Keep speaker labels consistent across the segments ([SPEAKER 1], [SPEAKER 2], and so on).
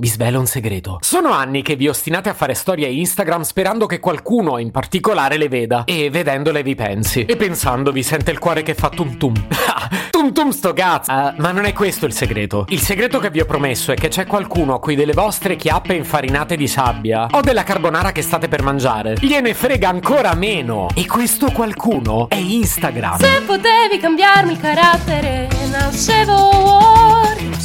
[SPEAKER 1] Vi svelo un segreto. Sono anni che vi ostinate a fare storie Instagram sperando che qualcuno in particolare le veda e vedendole vi pensi. E pensando vi sente il cuore che fa tum tum. tum tum sto cazzo! Uh, ma non è questo il segreto. Il segreto che vi ho promesso è che c'è qualcuno a cui delle vostre chiappe infarinate di sabbia o della carbonara che state per mangiare gliene frega ancora meno. E questo qualcuno è Instagram.
[SPEAKER 2] Se potevi cambiarmi il carattere, nascevo.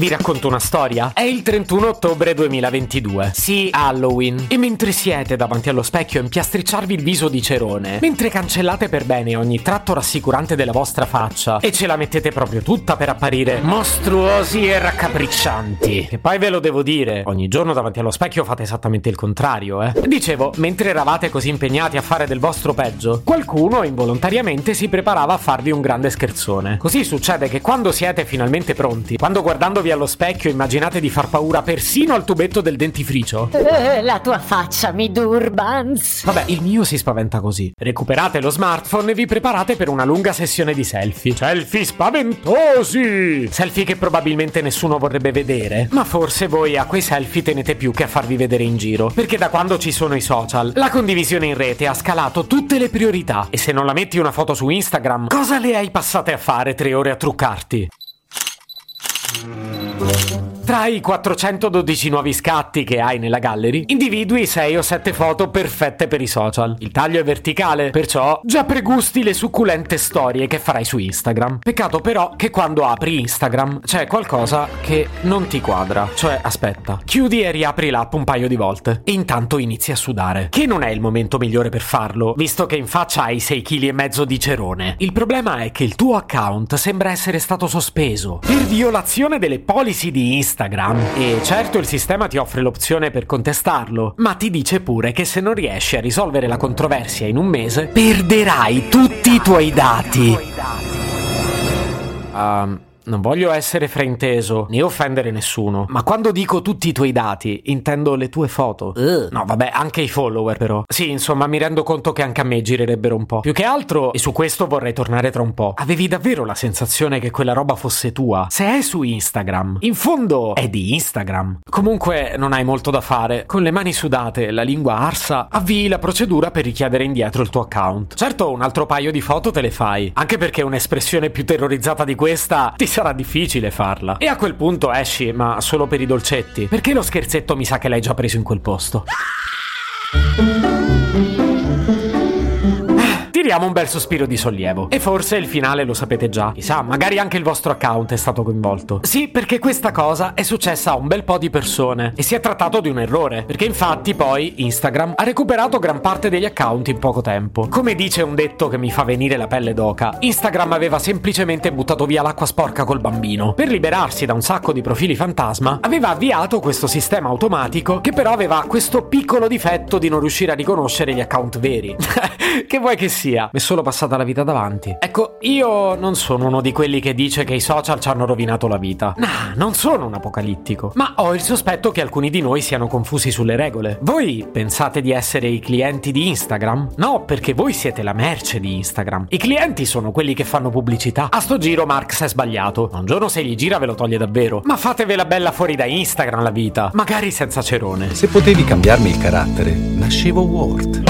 [SPEAKER 1] Vi racconto una storia. È il 31 ottobre 2022. Sì, Halloween. E mentre siete davanti allo specchio a impiastricciarvi il viso di cerone, mentre cancellate per bene ogni tratto rassicurante della vostra faccia e ce la mettete proprio tutta per apparire mostruosi e raccapriccianti. E poi ve lo devo dire, ogni giorno davanti allo specchio fate esattamente il contrario, eh. Dicevo, mentre eravate così impegnati a fare del vostro peggio, qualcuno involontariamente si preparava a farvi un grande scherzone. Così succede che quando siete finalmente pronti, quando guardandovi allo specchio immaginate di far paura persino al tubetto del dentifricio?
[SPEAKER 3] Eh, la tua faccia mi durbans.
[SPEAKER 1] Vabbè, il mio si spaventa così. Recuperate lo smartphone e vi preparate per una lunga sessione di selfie. Selfie spaventosi! Selfie che probabilmente nessuno vorrebbe vedere. Ma forse voi a quei selfie tenete più che a farvi vedere in giro. Perché da quando ci sono i social, la condivisione in rete ha scalato tutte le priorità. E se non la metti una foto su Instagram, cosa le hai passate a fare tre ore a truccarti? thank you. Tra i 412 nuovi scatti che hai nella gallery, individui 6 o 7 foto perfette per i social. Il taglio è verticale, perciò già pregusti le succulente storie che farai su Instagram. Peccato però che quando apri Instagram c'è qualcosa che non ti quadra. Cioè, aspetta, chiudi e riapri l'app un paio di volte e intanto inizi a sudare. Che non è il momento migliore per farlo, visto che in faccia hai 6 kg e mezzo di cerone. Il problema è che il tuo account sembra essere stato sospeso per violazione delle policy di Instagram Instagram. E certo il sistema ti offre l'opzione per contestarlo, ma ti dice pure che se non riesci a risolvere la controversia in un mese, perderai tutti i tuoi dati. Um, non voglio essere frainteso né offendere nessuno, ma quando dico tutti i tuoi dati, intendo le tue foto. Uh. No, vabbè, anche i follower però. Sì, insomma, mi rendo conto che anche a me girerebbero un po'. Più che altro, e su questo vorrei tornare tra un po', avevi davvero la sensazione che quella roba fosse tua? Se è su Instagram, in fondo è di Instagram. Comunque non hai molto da fare. Con le mani sudate e la lingua arsa, avvii la procedura per richiedere indietro il tuo account. Certo, un altro paio di foto te le fai, anche perché un'espressione più terrorizzata di questa ti sarà difficile farla. E a quel punto esci, ma solo per i dolcetti. Perché lo scherzetto mi sa che l'hai già preso in quel posto. Tiriamo un bel sospiro di sollievo. E forse il finale lo sapete già. Chissà, magari anche il vostro account è stato coinvolto. Sì, perché questa cosa è successa a un bel po' di persone. E si è trattato di un errore. Perché infatti poi Instagram ha recuperato gran parte degli account in poco tempo. Come dice un detto che mi fa venire la pelle d'oca, Instagram aveva semplicemente buttato via l'acqua sporca col bambino. Per liberarsi da un sacco di profili fantasma, aveva avviato questo sistema automatico che però aveva questo piccolo difetto di non riuscire a riconoscere gli account veri. che vuoi che sia? Sia, mi è solo passata la vita davanti. Ecco, io non sono uno di quelli che dice che i social ci hanno rovinato la vita. Nah, non sono un apocalittico. Ma ho il sospetto che alcuni di noi siano confusi sulle regole. Voi pensate di essere i clienti di Instagram? No, perché voi siete la merce di Instagram. I clienti sono quelli che fanno pubblicità. A sto giro Marx è sbagliato. Un giorno se gli gira ve lo toglie davvero. Ma fatevela bella fuori da Instagram la vita. Magari senza cerone.
[SPEAKER 4] Se potevi cambiarmi il carattere, nascevo Word.